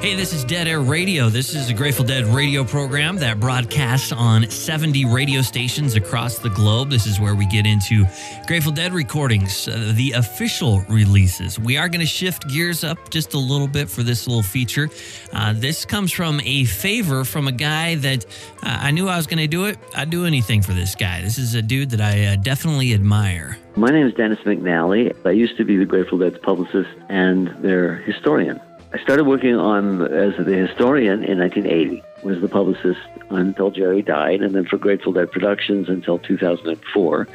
Hey, this is Dead Air Radio. This is a Grateful Dead radio program that broadcasts on 70 radio stations across the globe. This is where we get into Grateful Dead recordings, uh, the official releases. We are going to shift gears up just a little bit for this little feature. Uh, this comes from a favor from a guy that uh, I knew I was going to do it. I'd do anything for this guy. This is a dude that I uh, definitely admire. My name is Dennis McNally. I used to be the Grateful Dead's publicist and their historian. I started working on as the historian in 1980. Was the publicist until Jerry died, and then for Grateful Dead Productions until 2004,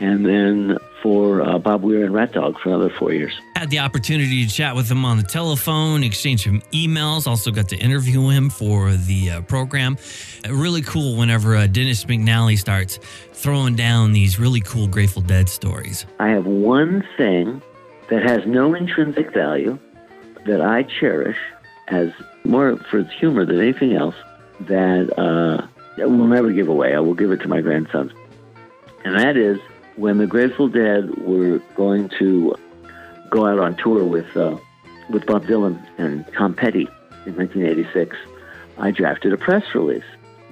and then for uh, Bob Weir and Rat Dog for another four years. Had the opportunity to chat with him on the telephone, exchange some emails. Also got to interview him for the uh, program. Uh, really cool whenever uh, Dennis McNally starts throwing down these really cool Grateful Dead stories. I have one thing that has no intrinsic value that I cherish as more for its humor than anything else that uh, will never give away. I will give it to my grandsons. And that is when the Grateful Dead were going to go out on tour with uh, with Bob Dylan and Tom Petty in 1986, I drafted a press release.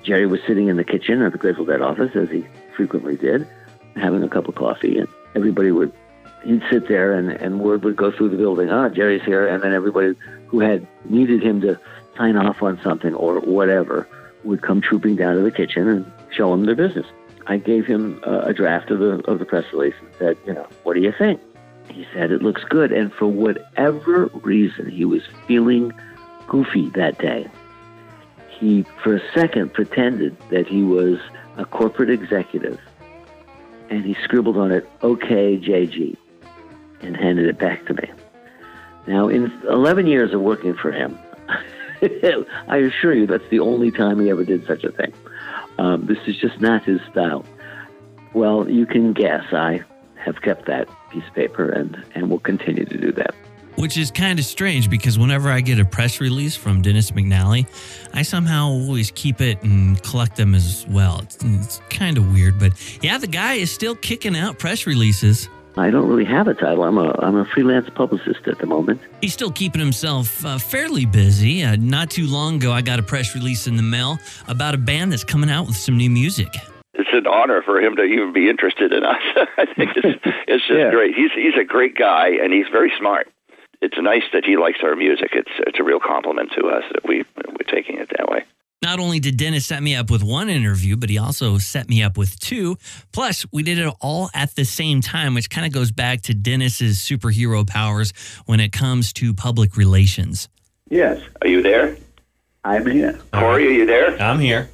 Jerry was sitting in the kitchen at the Grateful Dead office, as he frequently did, having a cup of coffee, and everybody would he'd sit there and, and word would go through the building, ah, Jerry's here. And then everybody who had needed him to sign off on something or whatever would come trooping down to the kitchen and show him their business. I gave him uh, a draft of the, of the press release and said, you know, what do you think? He said, it looks good. And for whatever reason, he was feeling goofy that day. He, for a second, pretended that he was a corporate executive and he scribbled on it, okay, JG and handed it back to me. Now, in 11 years of working for him, I assure you that's the only time he ever did such a thing. Um, this is just not his style. Well, you can guess I have kept that piece of paper and, and will continue to do that. Which is kind of strange because whenever I get a press release from Dennis McNally, I somehow always keep it and collect them as well. It's, it's kind of weird, but yeah, the guy is still kicking out press releases. I don't really have a title. I'm a I'm a freelance publicist at the moment. He's still keeping himself uh, fairly busy. Uh, not too long ago, I got a press release in the mail about a band that's coming out with some new music. It's an honor for him to even be interested in us. I think it's, it's just yeah. great. He's he's a great guy and he's very smart. It's nice that he likes our music. It's it's a real compliment to us that we we're taking it that way. Not only did Dennis set me up with one interview, but he also set me up with two. Plus, we did it all at the same time, which kind of goes back to Dennis's superhero powers when it comes to public relations. Yes. Are you there? I'm here. Corey, are you there? I'm here.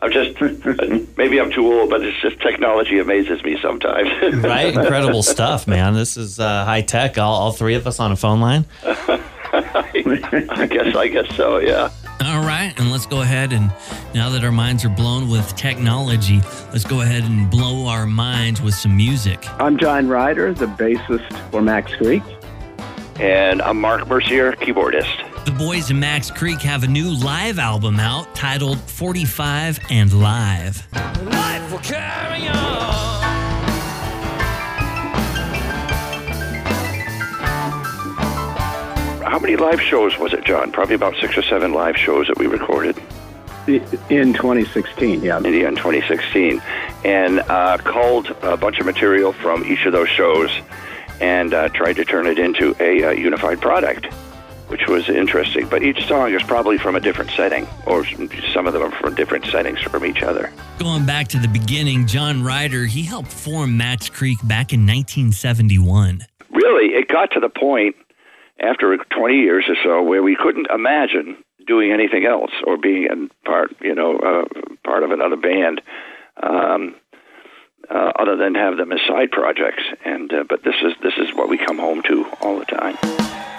I'm just maybe I'm too old, but it's just technology amazes me sometimes. right, incredible stuff, man. This is uh, high tech. All, all three of us on a phone line. I guess I guess so. Yeah. All right, and let's go ahead and now that our minds are blown with technology, let's go ahead and blow our minds with some music. I'm John Ryder, the bassist for Max Creek. And I'm Mark Mercier, keyboardist. The boys in Max Creek have a new live album out titled 45 and Live. Life will carry on. How many live shows was it, John? Probably about six or seven live shows that we recorded. In 2016, yeah. In 2016. And uh, culled a bunch of material from each of those shows and uh, tried to turn it into a uh, unified product, which was interesting. But each song is probably from a different setting, or some of them are from different settings from each other. Going back to the beginning, John Ryder, he helped form Max Creek back in 1971. Really, it got to the point after 20 years or so where we couldn't imagine doing anything else or being in part, you know, uh, part of another band, um, uh, other than have them as side projects. And uh, but this is this is what we come home to all the time.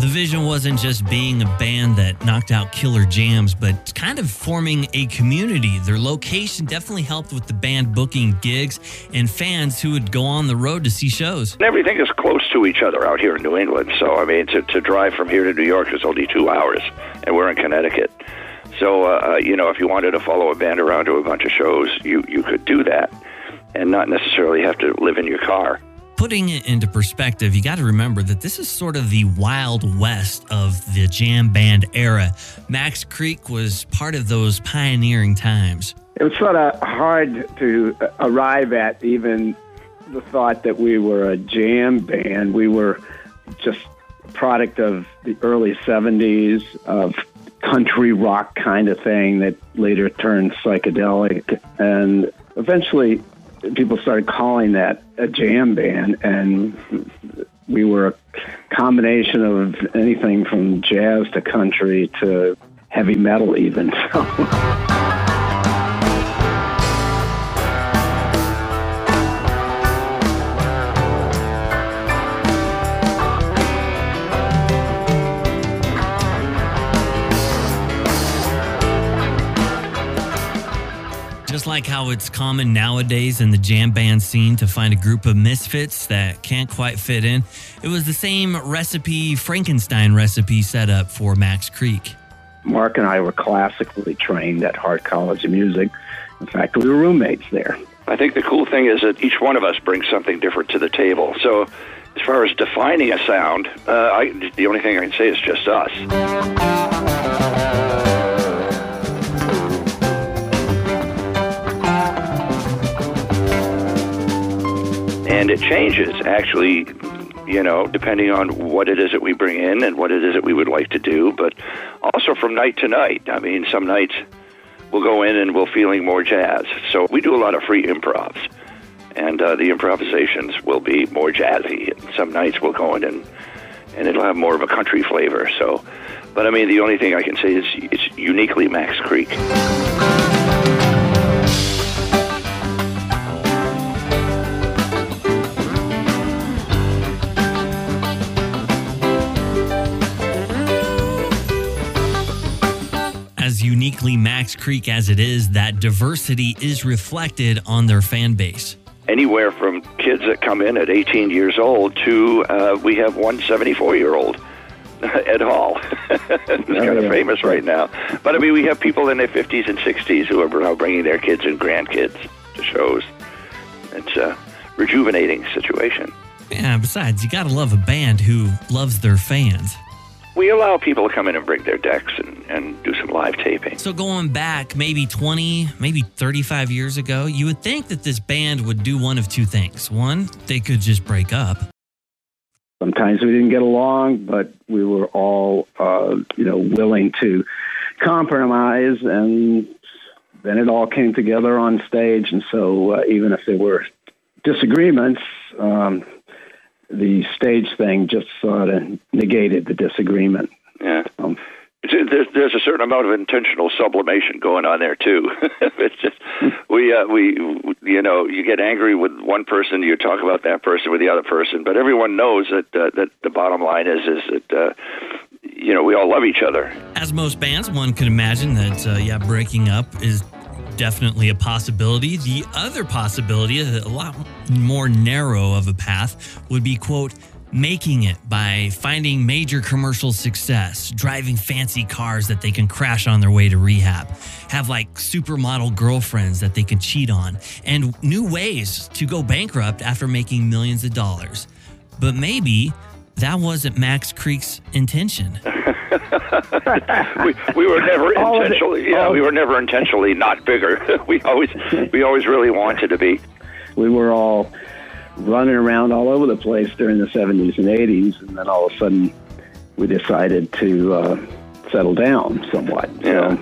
The vision wasn't just being a band that knocked out killer jams, but kind of forming a community. Their location definitely helped with the band booking gigs and fans who would go on the road to see shows. Everything is close to each other out here in New England. So, I mean, to, to drive from here to New York is only two hours, and we're in Connecticut. So, uh, uh you know, if you wanted to follow a band around to a bunch of shows, you, you could do that and not necessarily have to live in your car. Putting it into perspective, you got to remember that this is sort of the wild west of the jam band era. Max Creek was part of those pioneering times. It was sort of hard to arrive at even the thought that we were a jam band. We were just a product of the early 70s, of country rock kind of thing that later turned psychedelic. And eventually, people started calling that a jam band. And we were a combination of anything from jazz to country to heavy metal, even. So. Just like how it's common nowadays in the jam band scene to find a group of misfits that can't quite fit in, it was the same recipe, Frankenstein recipe, set up for Max Creek. Mark and I were classically trained at Hartt College of Music. In fact, we were roommates there. I think the cool thing is that each one of us brings something different to the table. So, as far as defining a sound, uh, I, the only thing I can say is just us. And it changes actually you know depending on what it is that we bring in and what it is that we would like to do but also from night to night. I mean some nights we'll go in and we're feeling more jazz. So we do a lot of free improvs and uh, the improvisations will be more jazzy. Some nights we'll go in and and it'll have more of a country flavor so. But i mean the only thing i can say is it's uniquely max creek uniquely Max Creek as it is, that diversity is reflected on their fan base. Anywhere from kids that come in at 18 years old to uh, we have one 74 year old. Ed Hall. He's kind of famous right now. But I mean, we have people in their 50s and 60s who are now bringing their kids and grandkids to shows. It's a rejuvenating situation. Yeah, besides, you got to love a band who loves their fans we allow people to come in and bring their decks and, and do some live taping. So going back maybe 20, maybe 35 years ago, you would think that this band would do one of two things. One, they could just break up. Sometimes we didn't get along, but we were all, uh, you know, willing to compromise, and then it all came together on stage. And so, uh, even if there were disagreements, um, the stage thing just sort of negated the disagreement. Yeah. Um, there's, there's a certain amount of intentional sublimation going on there too. it's just we uh, we you know you get angry with one person, you talk about that person with the other person, but everyone knows that uh, that the bottom line is is that. Uh, you know, we all love each other. As most bands, one could imagine that, uh, yeah, breaking up is definitely a possibility. The other possibility, a lot more narrow of a path, would be, quote, making it by finding major commercial success, driving fancy cars that they can crash on their way to rehab, have like supermodel girlfriends that they can cheat on, and new ways to go bankrupt after making millions of dollars. But maybe that wasn't Max Creek's intention. we, we were never intentionally yeah we were never intentionally not bigger. we always we always really wanted to be. We were all running around all over the place during the 70s and 80s, and then all of a sudden we decided to uh, settle down somewhat. Yeah.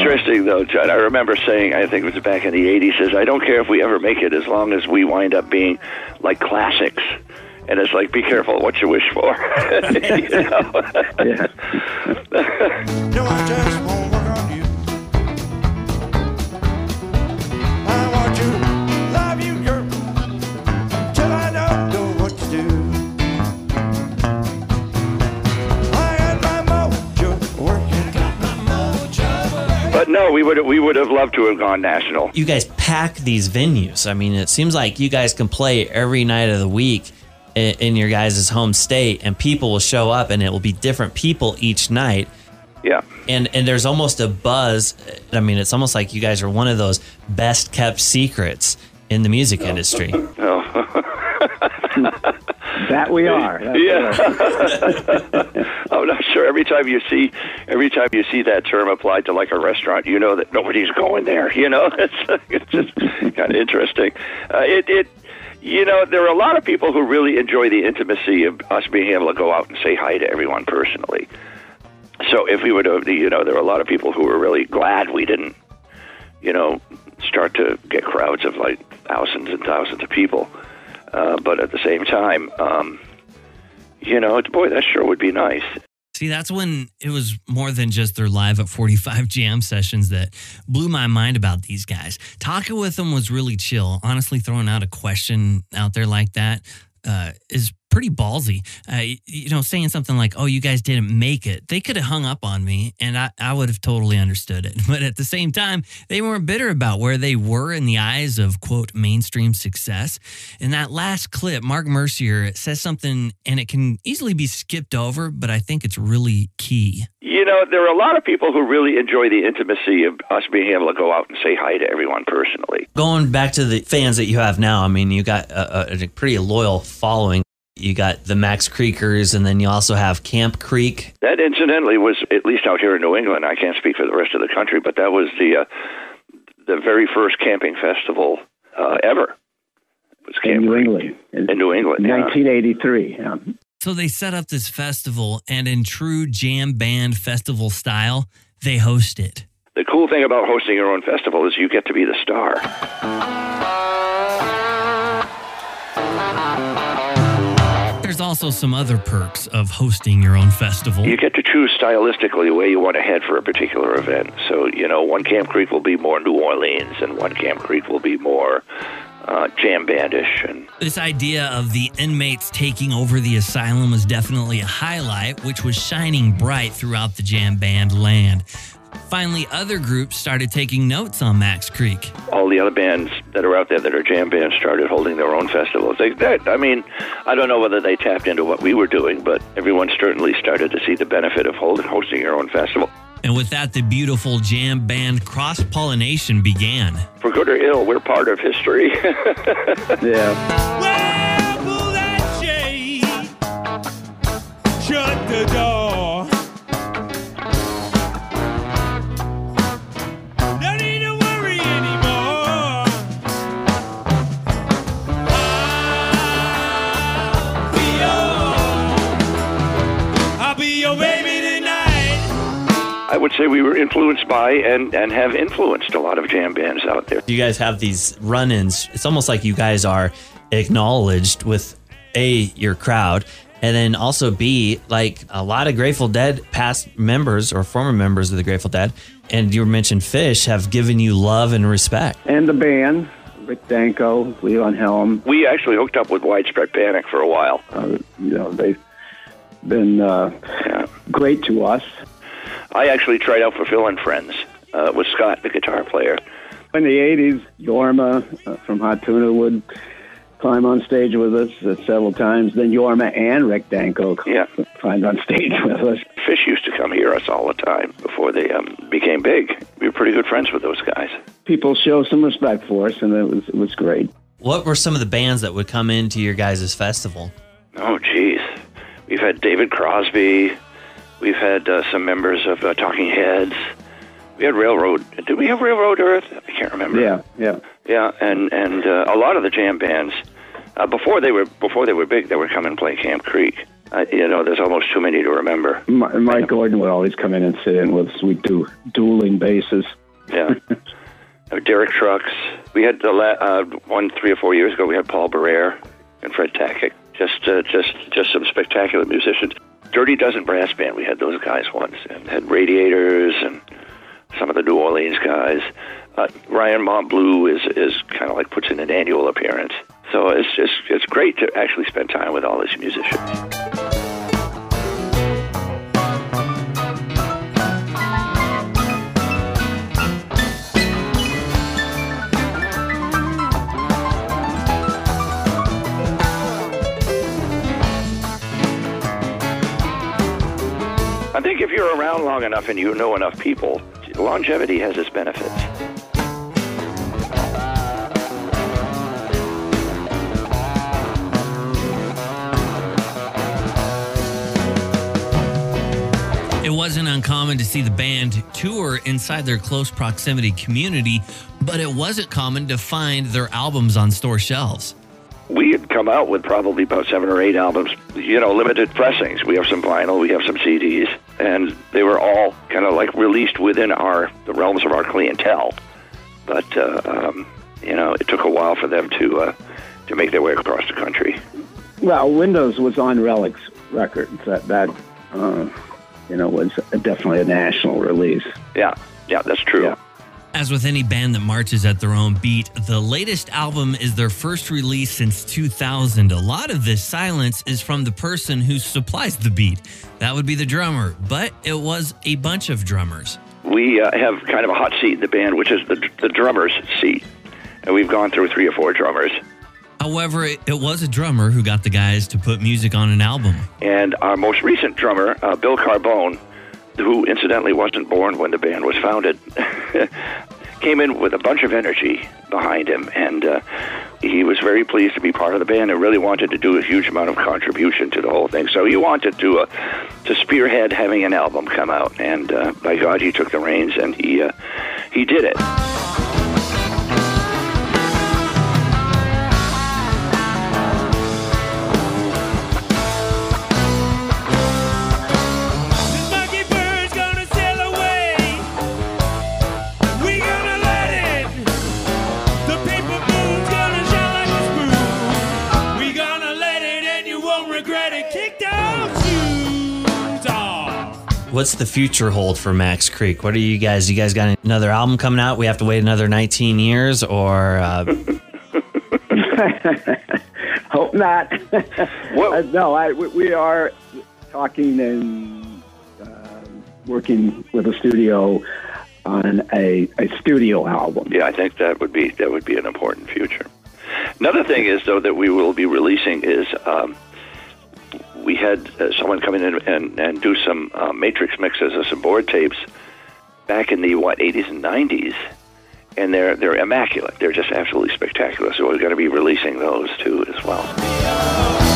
Interesting, though, John. I remember saying, I think it was back in the 80s, says, I don't care if we ever make it as long as we wind up being like classics. And it's like, be careful what you wish for. you know? yeah. Oh, we would we would have loved to have gone national. You guys pack these venues. I mean, it seems like you guys can play every night of the week in, in your guys' home state, and people will show up, and it will be different people each night. Yeah. And and there's almost a buzz. I mean, it's almost like you guys are one of those best kept secrets in the music industry. Oh. That we are. That's Yeah. I'm not sure. Every time you see, every time you see that term applied to like a restaurant, you know that nobody's going there. You know, it's it's just kind of interesting. Uh, it it. You know, there are a lot of people who really enjoy the intimacy of us being able to go out and say hi to everyone personally. So if we would have, you know, there are a lot of people who were really glad we didn't, you know, start to get crowds of like thousands and thousands of people. Uh, but at the same time, um, you know, boy, that sure would be nice. See, that's when it was more than just their live at 45 jam sessions that blew my mind about these guys. Talking with them was really chill. Honestly, throwing out a question out there like that uh, is pretty ballsy. Uh, you know, saying something like, oh, you guys didn't make it. They could have hung up on me and I, I would have totally understood it. But at the same time, they weren't bitter about where they were in the eyes of, quote, mainstream success. In that last clip, Mark Mercier says something and it can easily be skipped over, but I think it's really key. You know, there are a lot of people who really enjoy the intimacy of us being able to go out and say hi to everyone personally. Going back to the fans that you have now, I mean, you got a, a, a pretty loyal following. You got the Max Creekers, and then you also have Camp Creek. That incidentally was at least out here in New England. I can't speak for the rest of the country, but that was the uh, the very first camping festival uh, ever. It was in Camp New Creek. England. In In New England, yeah. 1983. Yeah. So they set up this festival, and in true jam band festival style, they host it. The cool thing about hosting your own festival is you get to be the star. Also some other perks of hosting your own festival. You get to choose stylistically the way you want to head for a particular event. So, you know, one Camp Creek will be more New Orleans, and one Camp Creek will be more uh, jam bandish. And This idea of the inmates taking over the asylum was definitely a highlight, which was shining bright throughout the jam band land. Finally, other groups started taking notes on Max Creek. all the other bands that are out there that are jam bands started holding their own festivals. They, that, I mean, I don't know whether they tapped into what we were doing, but everyone certainly started to see the benefit of holding, hosting your own festival. And with that, the beautiful jam band cross pollination began. For good or ill, we're part of history. Yeah. Well, that shade. Shut the door. I we were influenced by and, and have influenced a lot of jam bands out there. You guys have these run ins. It's almost like you guys are acknowledged with A, your crowd, and then also B, like a lot of Grateful Dead past members or former members of the Grateful Dead, and you mentioned Phish, have given you love and respect. And the band, Rick Danko, Levon Helm, We actually hooked up with Widespread Panic for a while. uh, you know, they've been uh, Yeah. great to us. I actually tried out for Phil and Friends uh, with Scott, the guitar player. In the 80s, Jorma uh, from Hot Tuna would climb on stage with us uh, several times. Then Jorma and Rick Danko Yeah. climbed on stage with us. Phish used to come hear us all the time before they um, became big. We were pretty good friends with those guys. People show some respect for us, and it was it was great. What were some of the bands that would come into your guys' festival? Oh, geez. We've had David Crosby. We've had uh, some members of uh, Talking Heads. We had Railroad. Did we have Railroad Earth? I can't remember. Yeah, yeah. Yeah, and and uh, a lot of the jam bands uh, before they were before they were big, they would come and play Camp Creek. Uh, you know, there's almost too many to remember. Mi- Mike Gordon would always come in and sit in with us. We'd do dueling basses. Yeah. Uh, Derek Trucks. We had the la- uh, one three or four years ago. We had Paul Barrere and Fred Tackett. Just uh, just just some spectacular musicians. Dirty Dozen Brass Band. We had those guys once, and had Radiators and some of the New Orleans guys. Uh, Ryan Montbleau is is kind of like puts in an annual appearance. So it's just it's great to actually spend time with all these musicians. Around long enough and you know enough people, longevity has its benefits. It wasn't uncommon to see the band tour inside their close proximity community, but it wasn't common to find their albums on store shelves. we had come out with probably about seven or eight albums, you know, limited pressings. We have some vinyl, we have some CDs, and they were all kind of like released within our the realms of our clientele. But uh, um, you know, it took a while for them to uh, to make their way across the country. Well, Windows was on Relix Records. That that uh, you know was definitely a national release. Yeah, yeah, that's true. Yeah. As with any band that marches at their own beat, the latest album is their first release since 2000. A lot of this silence is from the person who supplies the beat. That would be the drummer, but it was a bunch of drummers. We uh, have kind of a hot seat in the band, which is the the drummer's seat, and we've gone through three or four drummers. However, it, it was a drummer who got the guys to put music on an album. And our most recent drummer, uh, Bill Carbone, who incidentally wasn't born when the band was founded, came in with a bunch of energy behind him, and uh, he was very pleased to be part of the band and really wanted to do a huge amount of contribution to the whole thing. So he wanted to uh, to spearhead having an album come out, and uh, by God, he took the reins and he uh, he did it. What's the future hold for Max Creek? What are you guys? You guys got another album coming out? We have to wait another 19 years, or uh, Hope not. Well- Uh, no, I, we, we are talking and uh, working with a studio on a, a studio album. Yeah, I think that would be that would be an important future. Another thing is though that we will be releasing is um, we had uh, someone come in and, and, and do some uh, matrix mixes of some board tapes back in the what 80s and 90s, and they're they're immaculate. They're just absolutely spectacular. So we're going to be releasing those too as well. Well,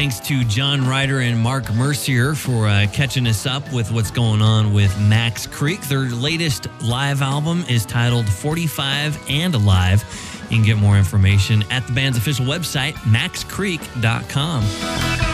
thanks to John Ryder and Mark Mercier for uh, catching us up with what's going on with Max Creek. Their latest live album is titled 45 and Alive. You can get more information at the band's official website, maxcreek.com.